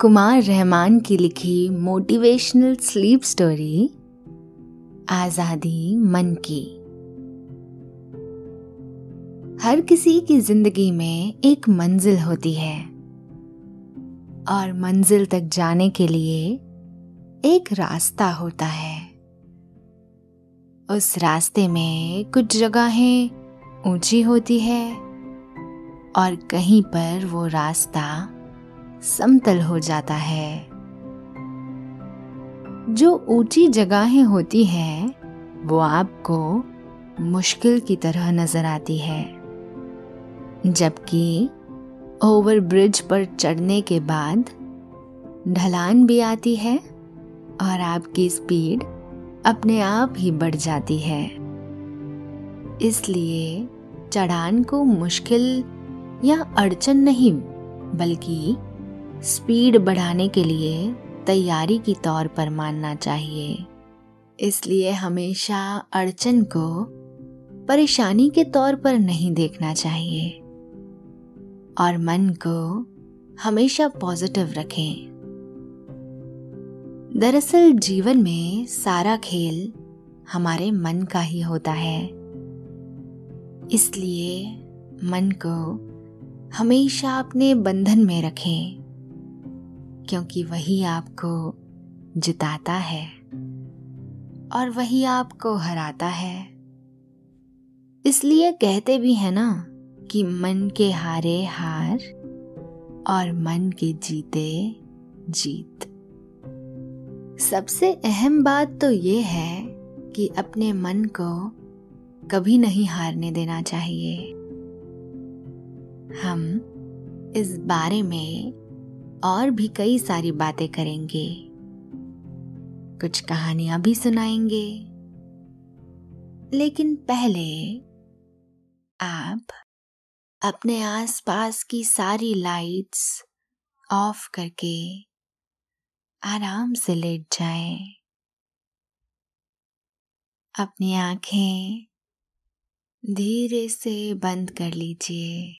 कुमार रहमान की लिखी motivational sleep story, आज़ादी मन की। हर किसी की ज़िंदगी में एक मंजिल होती है, और मंजिल तक जाने के लिए एक रास्ता होता है। उस रास्ते में कुछ जगहें ऊँची होती है, और कहीं पर वो रास्ता समतल हो जाता है। जो ऊँची जगहें होती हैं, वो आपको मुश्किल की तरह नज़र आती है। जबकि ओवर ब्रिज पर चढ़ने के बाद ढलान भी आती है और आपकी स्पीड अपने आप ही बढ़ जाती है। इसलिए चढ़ान को मुश्किल या अड़चन नहीं, बल्कि स्पीड बढ़ाने के लिए तैयारी की तौर पर मानना चाहिए। इसलिए हमेशा अड़चन को परेशानी के तौर पर नहीं देखना चाहिए। और मन को हमेशा पॉजिटिव रखें। दरअसल जीवन में सारा खेल हमारे मन का ही होता है। इसलिए मन को हमेशा अपने बंधन में रखें। क्योंकि वही आपको जिताता है और वही आपको हराता है। इसलिए कहते भी है ना कि मन के हारे हार और मन के जीते जीत। सबसे अहम बात तो ये है कि अपने मन को कभी नहीं हारने देना चाहिए। हम इस बारे में और भी कई सारी बातें करेंगे। कुछ कहानियाँ भी सुनाएँगे। लेकिन पहले आप अपने आसपास की सारी लाइट्स ऑफ़ करके आराम से लेट जाएँ। अपनी आँखें धीरे से बंद कर लीजिए।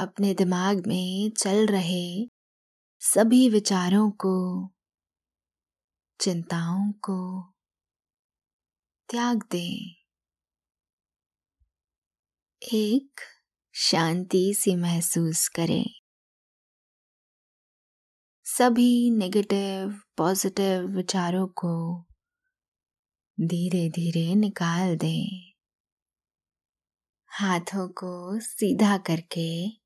अपने दिमाग में चल रहे सभी विचारों को, चिंताओं को त्याग दें। एक शांति सी महसूस करें। सभी नेगेटिव पॉजिटिव विचारों को धीरे धीरे निकाल दें। हाथों को सीधा करके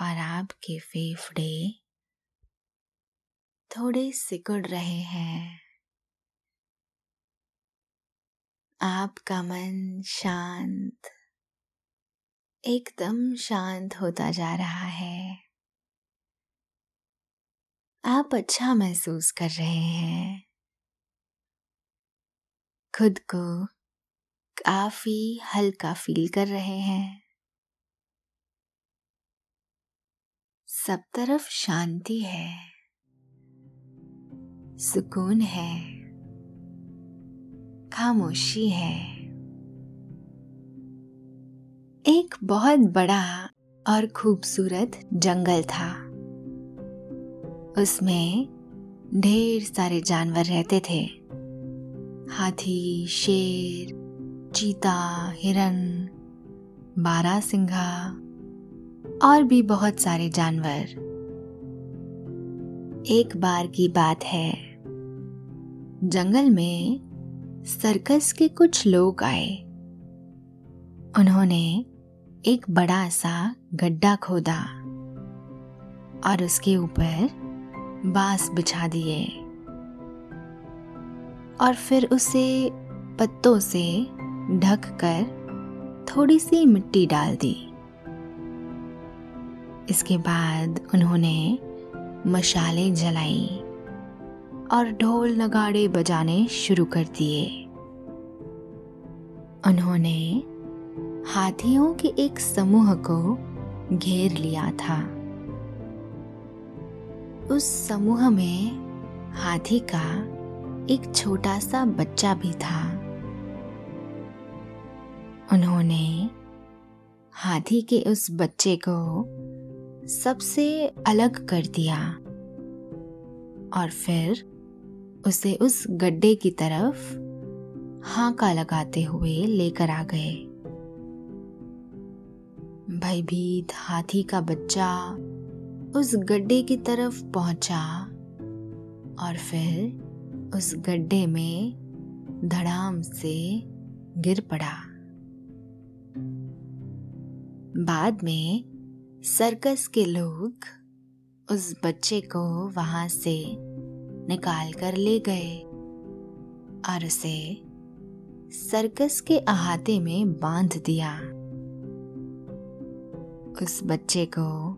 और आपके फेफड़े थोड़े सिकुड़ रहे हैं। आपका मन शांत, एकदम शांत होता जा रहा है। आप अच्छा महसूस कर रहे हैं। खुद को काफ़ी हल्का फील कर रहे हैं। सब तरफ़ शांति है। सुकून है। खामोशी है। एक बहुत बड़ा और खूबसूरत जंगल था। उसमें ढेर सारे जानवर रहते थे। हाथी, शेर, चीता, हिरन, बारासिंघा और भी बहुत सारे जानवर। एक बार की बात है। जंगल में सर्कस के कुछ लोग आए। उन्होंने एक बड़ा सा गड्ढा खोदा और उसके ऊपर बाँस बिछा दिए और फिर उसे पत्तों से ढक कर थोड़ी सी मिट्टी डाल दी। इसके बाद उन्होंने मशाले जलाई और ढोल नगाड़े बजाने शुरू कर दिए। उन्होंने हाथियों के एक समूह को घेर लिया था। उस समूह में हाथी का एक छोटा सा बच्चा भी था। उन्होंने हाथी के उस बच्चे को सबसे अलग कर दिया और फिर उसे उस गड्ढे की तरफ़ हाका लगाते हुए लेकर आ गए। भयभीत हाथी का बच्चा उस गड्ढे की तरफ़ पहुँचा और फिर उस गड्ढे में धड़ाम से गिर पड़ा। बाद में सर्कस के लोग उस बच्चे को वहाँ से निकाल कर ले गए और उसे सर्कस के अहाते में बाँध दिया। उस बच्चे को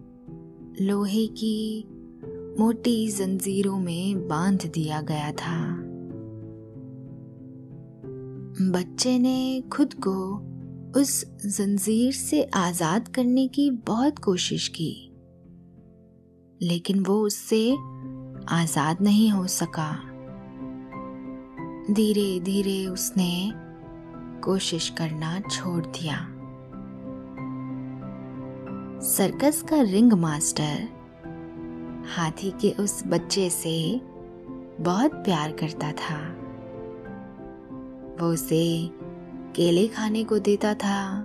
लोहे की मोटी जंजीरों में बाँध दिया गया था। बच्चे ने खुद को उस जंजीर से आज़ाद करने की बहुत कोशिश की। लेकिन वो उससे आज़ाद नहीं हो सका। धीरे धीरे उसने कोशिश करना छोड़ दिया। सर्कस का रिंग मास्टर हाथी के उस बच्चे से बहुत प्यार करता था। वो उसे केले खाने को देता था।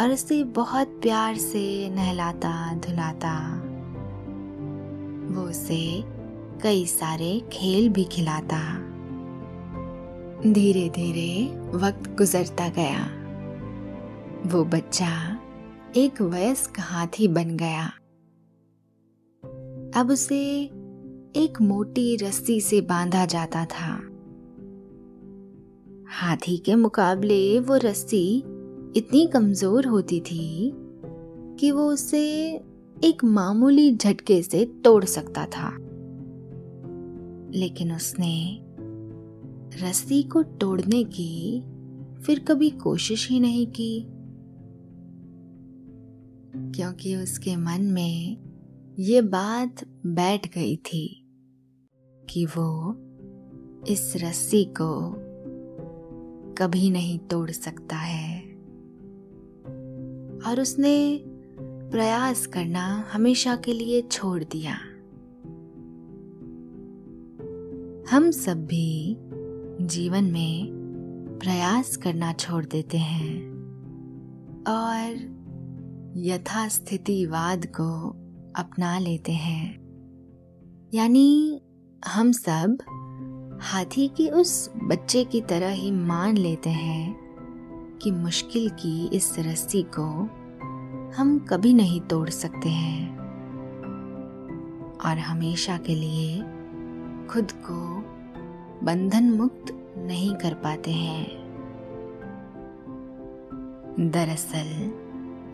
और उसे बहुत प्यार से नहलाता, धुलाता। वो उसे कई सारे खेल भी खिलाता। धीरे धीरे वक्त गुजरता गया। वो बच्चा एक वयस्क हाथी बन गया। अब उसे एक मोटी रस्सी से बांधा जाता था। हाथी के मुकाबले वो रस्सी इतनी कमज़ोर होती थी कि वो उसे एक मामूली झटके से तोड़ सकता था। लेकिन उसने रस्सी को तोड़ने की फिर कभी कोशिश ही नहीं की, क्योंकि उसके मन में ये बात बैठ गई थी कि वो इस रस्सी को कभी नहीं तोड़ सकता है। और उसने प्रयास करना हमेशा के लिए छोड़ दिया। हम सब भी जीवन में प्रयास करना छोड़ देते हैं। और यथास्थितिवाद को अपना लेते हैं। यानी हम सब हाथी के उस बच्चे की तरह ही मान लेते हैं कि मुश्किल की इस रस्सी को हम कभी नहीं तोड़ सकते हैं। और हमेशा के लिए खुद को बंधन मुक्त नहीं कर पाते हैं। दरअसल,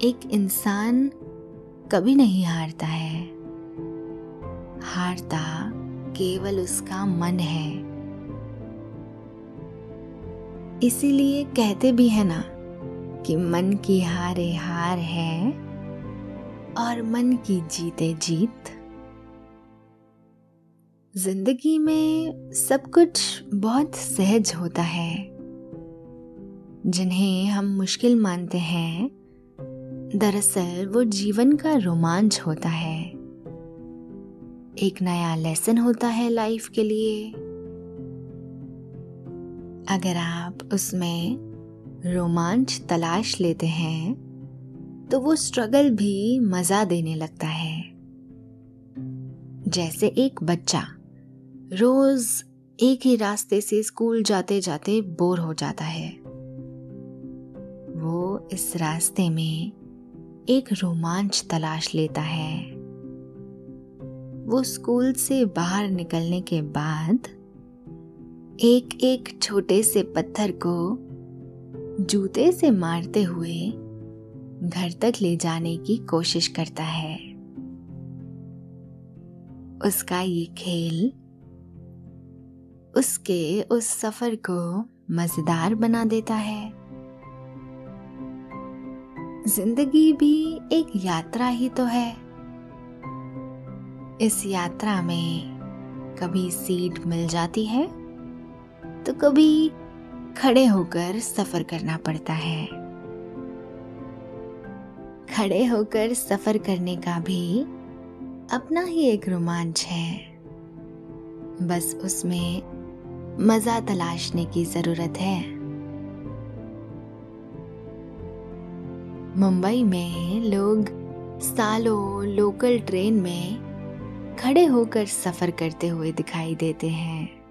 एक इंसान कभी नहीं हारता है। हारता केवल उसका मन है। इसीलिए कहते भी है ना कि मन की हारे हार है और मन की जीते जीत। ज़िंदगी में सब कुछ बहुत सहज होता है। जिन्हें हम मुश्किल मानते हैं, दरअसल वो जीवन का रोमांच होता है। एक नया लेसन होता है लाइफ के लिए। अगर आप उसमें रोमांच तलाश लेते हैं तो वो स्ट्रगल भी मज़ा देने लगता है। जैसे एक बच्चा रोज एक ही रास्ते से स्कूल जाते जाते बोर हो जाता है। वो इस रास्ते में एक रोमांच तलाश लेता है। वो स्कूल से बाहर निकलने के बाद एक एक छोटे से पत्थर को जूते से मारते हुए घर तक ले जाने की कोशिश करता है। उसका ये खेल उसके उस सफ़र को मज़ेदार बना देता है। ज़िंदगी भी एक यात्रा ही तो है। इस यात्रा में कभी सीट मिल जाती है तो कभी खड़े होकर सफ़र करना पड़ता है। खड़े होकर सफ़र करने का भी अपना ही एक रोमांच है। बस उसमें मज़ा तलाशने की ज़रूरत है। मुंबई में लोग सालों लोकल ट्रेन में खड़े होकर सफ़र करते हुए दिखाई देते हैं।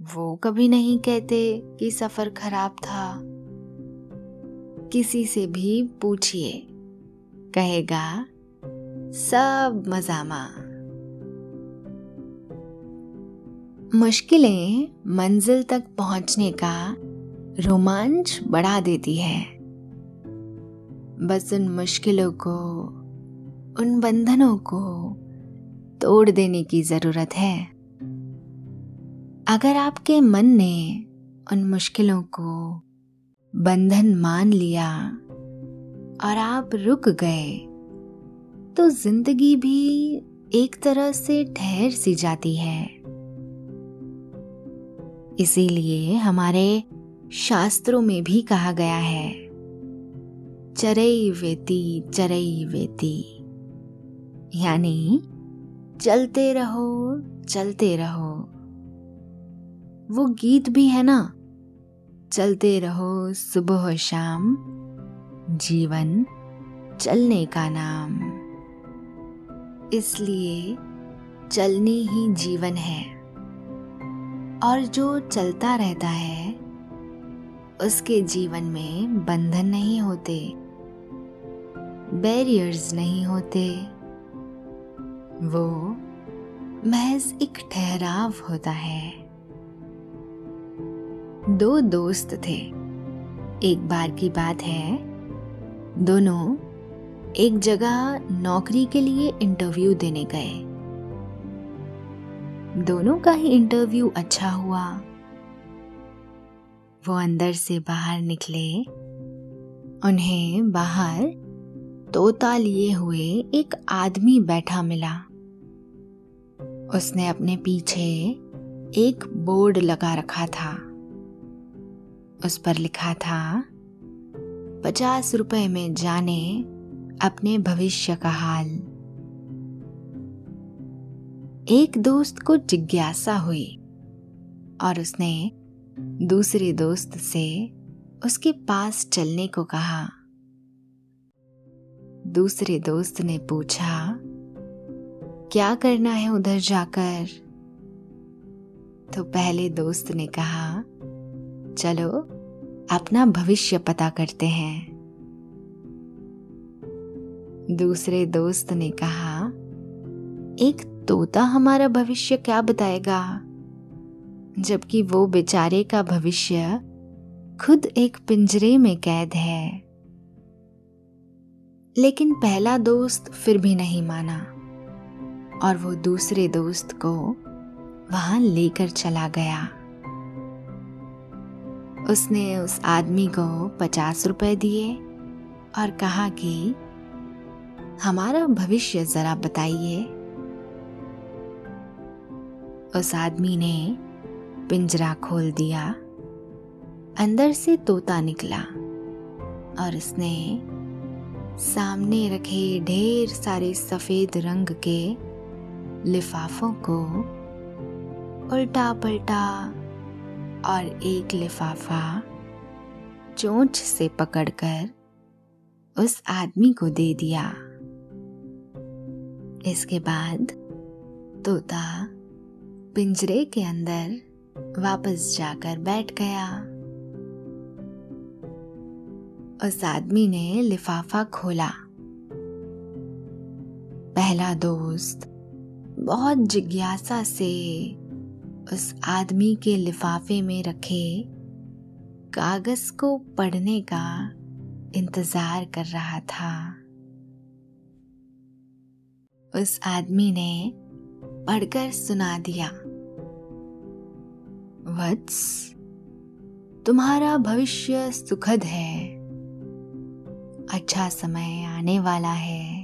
वो कभी नहीं कहते कि सफ़र खराब था। किसी से भी पूछिए। कहेगा, सब मजामा मुश्किलें मंजिल तक पहुँचने का रोमांच बढ़ा देती है। बस उन मुश्किलों को, उन बंधनों को तोड़ देने की ज़रूरत है। अगर आपके मन ने उन मुश्किलों को बंधन मान लिया और आप रुक गए तो ज़िंदगी भी एक तरह से ठहर सी जाती है। इसीलिए हमारे शास्त्रों में भी कहा गया है चरई वेती चरई वेती। यानी, चलते रहो चलते रहो। वो गीत भी है ना। चलते रहो सुबह शाम। जीवन चलने का नाम। इसलिए चलनी ही जीवन है। और जो चलता रहता है, उसके जीवन में बंधन नहीं होते। बैरियर्स नहीं होते। वो महज एक ठहराव होता है। दो दोस्त थे। एक बार की बात है, दोनों एक जगह नौकरी के लिए इंटरव्यू देने गए। दोनों का ही इंटरव्यू अच्छा हुआ। वो अंदर से बाहर निकले। उन्हें बाहर तोता लिए हुए एक आदमी बैठा मिला। उसने अपने पीछे एक बोर्ड लगा रखा था। उस पर लिखा था, पचास रुपए में जाने अपने भविष्य का हाल। एक दोस्त को जिज्ञासा हुई और उसने दूसरे दोस्त से उसके पास चलने को कहा। दूसरे दोस्त ने पूछा, क्या करना है उधर जाकर? तो पहले दोस्त ने कहा चलो, अपना भविष्य पता करते हैं। दूसरे दोस्त ने कहा, एक तोता हमारा भविष्य क्या बताएगा? जबकि वो बेचारे का भविष्य खुद एक पिंजरे में कैद है। लेकिन पहला दोस्त फिर भी नहीं माना, और वो दूसरे दोस्त को वहाँ लेकर चला गया। उसने उस आदमी को पचास रुपए दिए और कहा कि, हमारा भविष्य जरा बताइए। उस आदमी ने पिंजरा खोल दिया, अंदर से तोता निकला और उसने सामने रखे ढेर सारे सफ़ेद रंग के लिफाफों को उल्टा पलटा और एक लिफाफा चोंच से पकड़कर उस आदमी को दे दिया। इसके बाद तोता पिंजरे के अंदर वापस जाकर बैठ गया। उस आदमी ने लिफाफा खोला। पहला दोस्त बहुत जिज्ञासा से उस आदमी के लिफाफे में रखे कागज़ को पढ़ने का इंतज़ार कर रहा था। उस आदमी ने पढ़कर सुना दिया, वत्स, तुम्हारा भविष्य सुखद है अच्छा समय आने वाला है,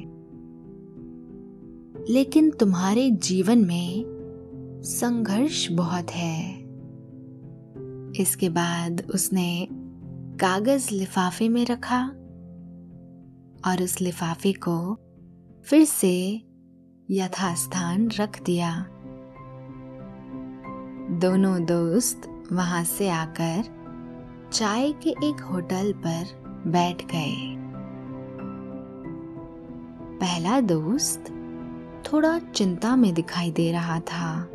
लेकिन तुम्हारे जीवन में संघर्ष बहुत है। इसके बाद उसने कागज़ लिफाफे में रखा और उस लिफाफे को फिर से यथास्थान रख दिया। दोनों दोस्त वहाँ से आकर चाय के एक होटल पर बैठ गए। पहला दोस्त थोड़ा चिंता में दिखाई दे रहा था।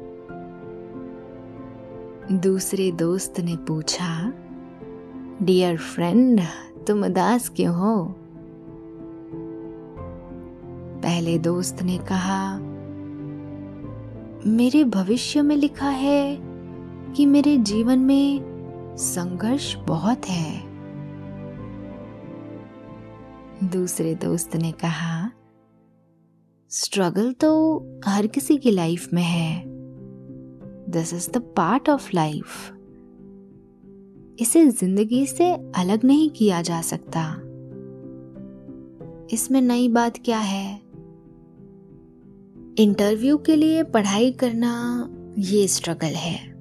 दूसरे दोस्त ने पूछा डियर फ्रेंड तुम उदास क्यों हो? पहले दोस्त ने कहा, मेरे भविष्य में लिखा है कि मेरे जीवन में संघर्ष बहुत है। दूसरे दोस्त ने कहा स्ट्रगल तो हर किसी की लाइफ में है। This is the part of life इसे ज़िंदगी से अलग नहीं किया जा सकता। इसमें नई बात क्या है? इंटरव्यू के लिए पढ़ाई करना ये स्ट्रगल है।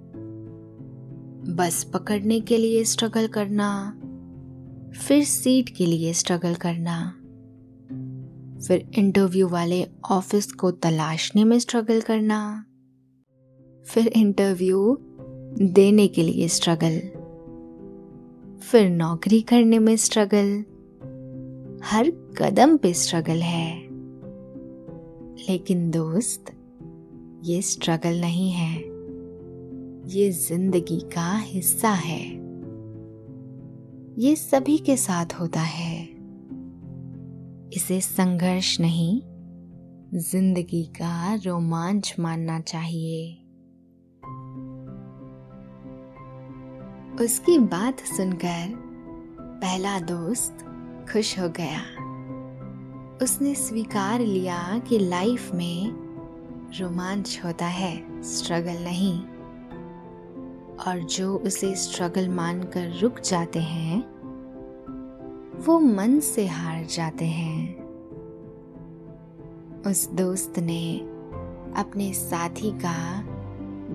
बस पकड़ने के लिए स्ट्रगल करना, फिर सीट के लिए स्ट्रगल करना। फिर इंटरव्यू वाले ऑफ़िस को तलाशने में स्ट्रगल करना। फिर इंटरव्यू देने के लिए स्ट्रगल फिर नौकरी करने में स्ट्रगल हर कदम पे स्ट्रगल है। लेकिन दोस्त, ये स्ट्रगल नहीं है। ये ज़िंदगी का हिस्सा है। ये सभी के साथ होता है। इसे संघर्ष नहीं, ज़िंदगी का रोमांच मानना चाहिए। उसकी बात सुनकर पहला दोस्त खुश हो गया। उसने स्वीकार लिया कि लाइफ में रोमांच होता है स्ट्रगल नहीं। और जो उसे स्ट्रगल मानकर रुक जाते हैं, वो मन से हार जाते हैं। उस दोस्त ने अपने साथी का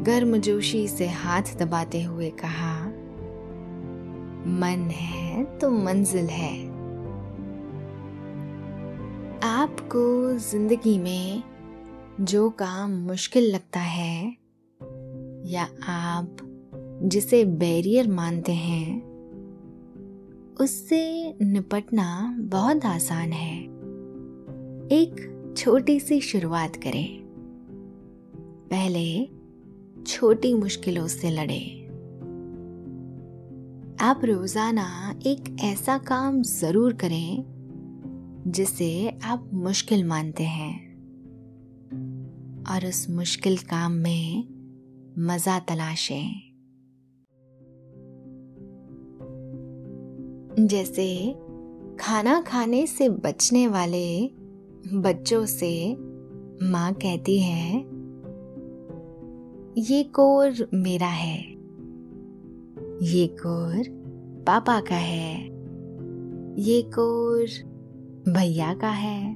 गर्मजोशी से हाथ दबाते हुए कहा मन है तो मंजिल है। आपको ज़िंदगी में जो काम मुश्किल लगता है, या आप जिसे बैरियर मानते हैं, उससे निपटना बहुत आसान है। एक छोटी सी शुरुआत करें। पहले छोटी मुश्किलों से लड़े। आप रोज़ाना एक ऐसा काम ज़रूर करें जिसे आप मुश्किल मानते हैं। और उस मुश्किल काम में मज़ा तलाशें। जैसे खाना खाने से बचने वाले बच्चों से माँ कहती है, ये कोर मेरा है। ये कोर पापा का है। ये कोर भैया का है।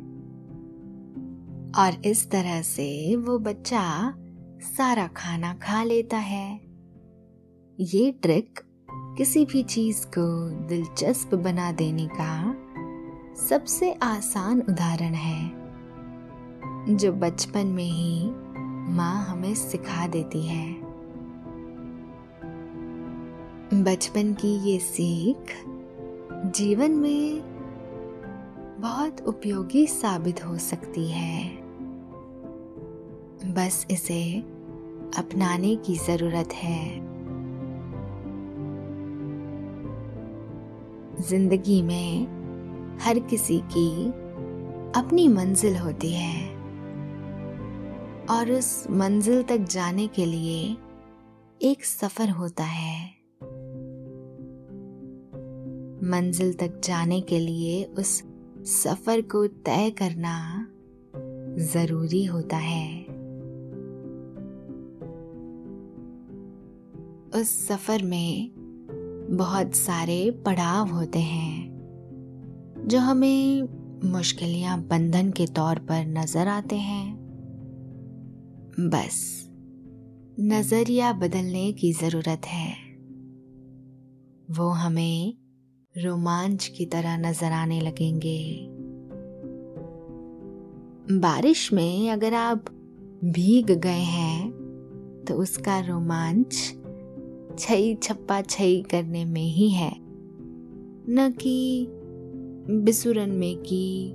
और इस तरह से वो बच्चा सारा खाना खा लेता है। ये ट्रिक किसी भी चीज़ को दिलचस्प बना देने का सबसे आसान उदाहरण है, जो बचपन में ही माँ हमें सिखा देती है। बचपन की ये सीख जीवन में बहुत उपयोगी साबित हो सकती है। बस इसे अपनाने की ज़रूरत है। ज़िंदगी में हर किसी की अपनी मंजिल होती है और उस मंजिल तक जाने के लिए एक सफ़र होता है। मंजिल तक जाने के लिए उस सफ़र को तय करना ज़रूरी होता है। उस सफ़र में बहुत सारे पड़ाव होते हैं, जो हमें मुश्किल या बंधन के तौर पर नज़र आते हैं। बस, नज़रिया बदलने की ज़रूरत है। वो हमें रोमांच की तरह नज़र आने लगेंगे। बारिश में अगर आप भीग गए हैं तो उसका रोमांच छई छप्पा छई करने में ही है। न कि बिसुरन में कि,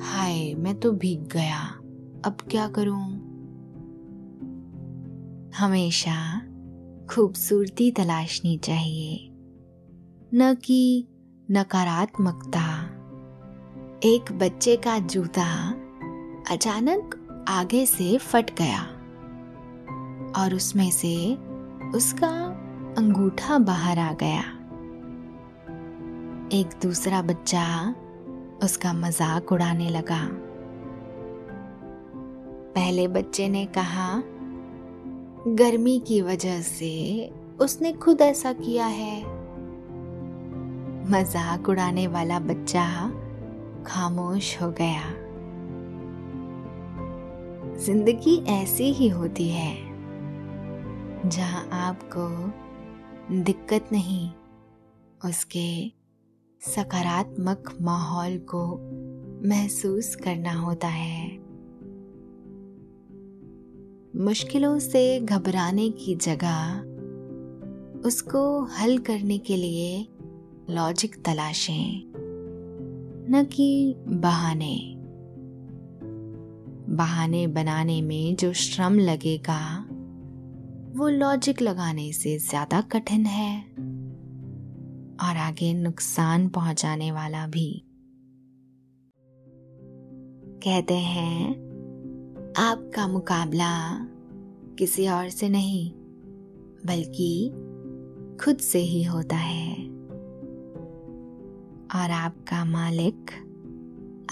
हाय, मैं तो भीग गया। अब क्या करूँ? हमेशा खूबसूरती तलाशनी चाहिए। न कि नकारात्मकता। एक बच्चे का जूता अचानक आगे से फट गया और उसमें से उसका अंगूठा बाहर आ गया। एक दूसरा बच्चा उसका मज़ाक उड़ाने लगा। पहले बच्चे ने कहा, गर्मी की वजह से उसने खुद ऐसा किया है। मज़ाक उड़ाने वाला बच्चा खामोश हो गया। ज़िंदगी ऐसी ही होती है, जहाँ आपको दिक्कत नहीं, उसके सकारात्मक माहौल को महसूस करना होता है। मुश्किलों से घबराने की जगह उसको हल करने के लिए लॉजिक तलाशें, न कि बहाने। बहाने बनाने में जो श्रम लगेगा, वो लॉजिक लगाने से ज़्यादा कठिन है। और आगे नुकसान पहुँचाने वाला भी। कहते हैं, आपका मुकाबला किसी और से नहीं, बल्कि खुद से ही होता है। और आपका मालिक,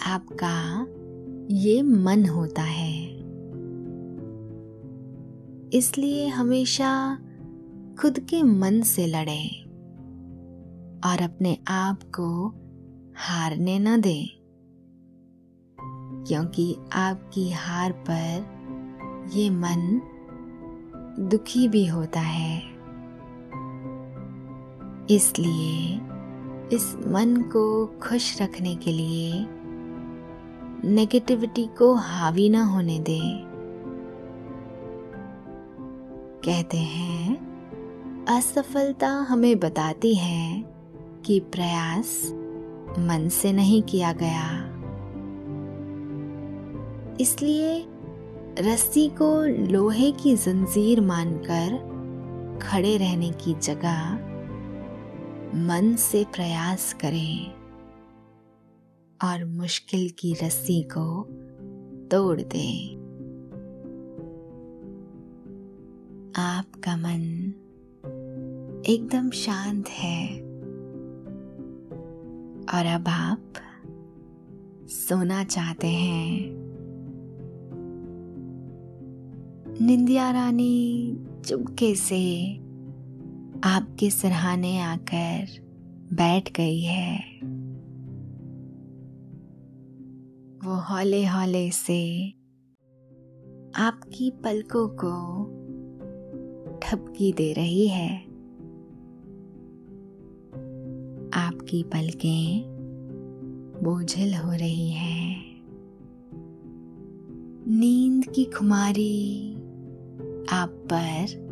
आपका ये मन होता है। इसलिए हमेशा खुद के मन से लड़े और अपने आप को हारने न दें, क्योंकि आपकी हार पर ये मन दुखी भी होता है। इसलिए इस मन को खुश रखने के लिए नेगेटिविटी को हावी न होने दें। कहते हैं, असफलता हमें बताती है कि प्रयास मन से नहीं किया गया। इसलिए रस्सी को लोहे की जंजीर मानकर खड़े रहने की जगह मन से प्रयास करें और मुश्किल की रस्सी को तोड़ दे। आपका मन एकदम शांत है और अब आप सोना चाहते हैं। निंदिया रानी चुपके से आपके सरहाने आकर बैठ गई है। वो हौले हौले से आपकी पलकों को ठपकी दे रही है। आपकी पलकें बोझल हो रही हैं। नींद की खुमारी आप पर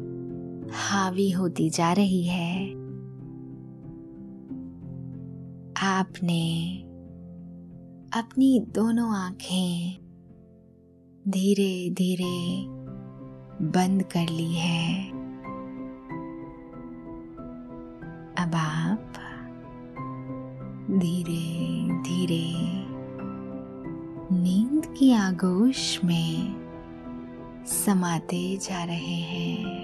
हावी होती जा रही है। आपने अपनी दोनों आँखें धीरे धीरे बंद कर ली है। अब आप धीरे धीरे नींद की आगोश में समाते जा रहे हैं।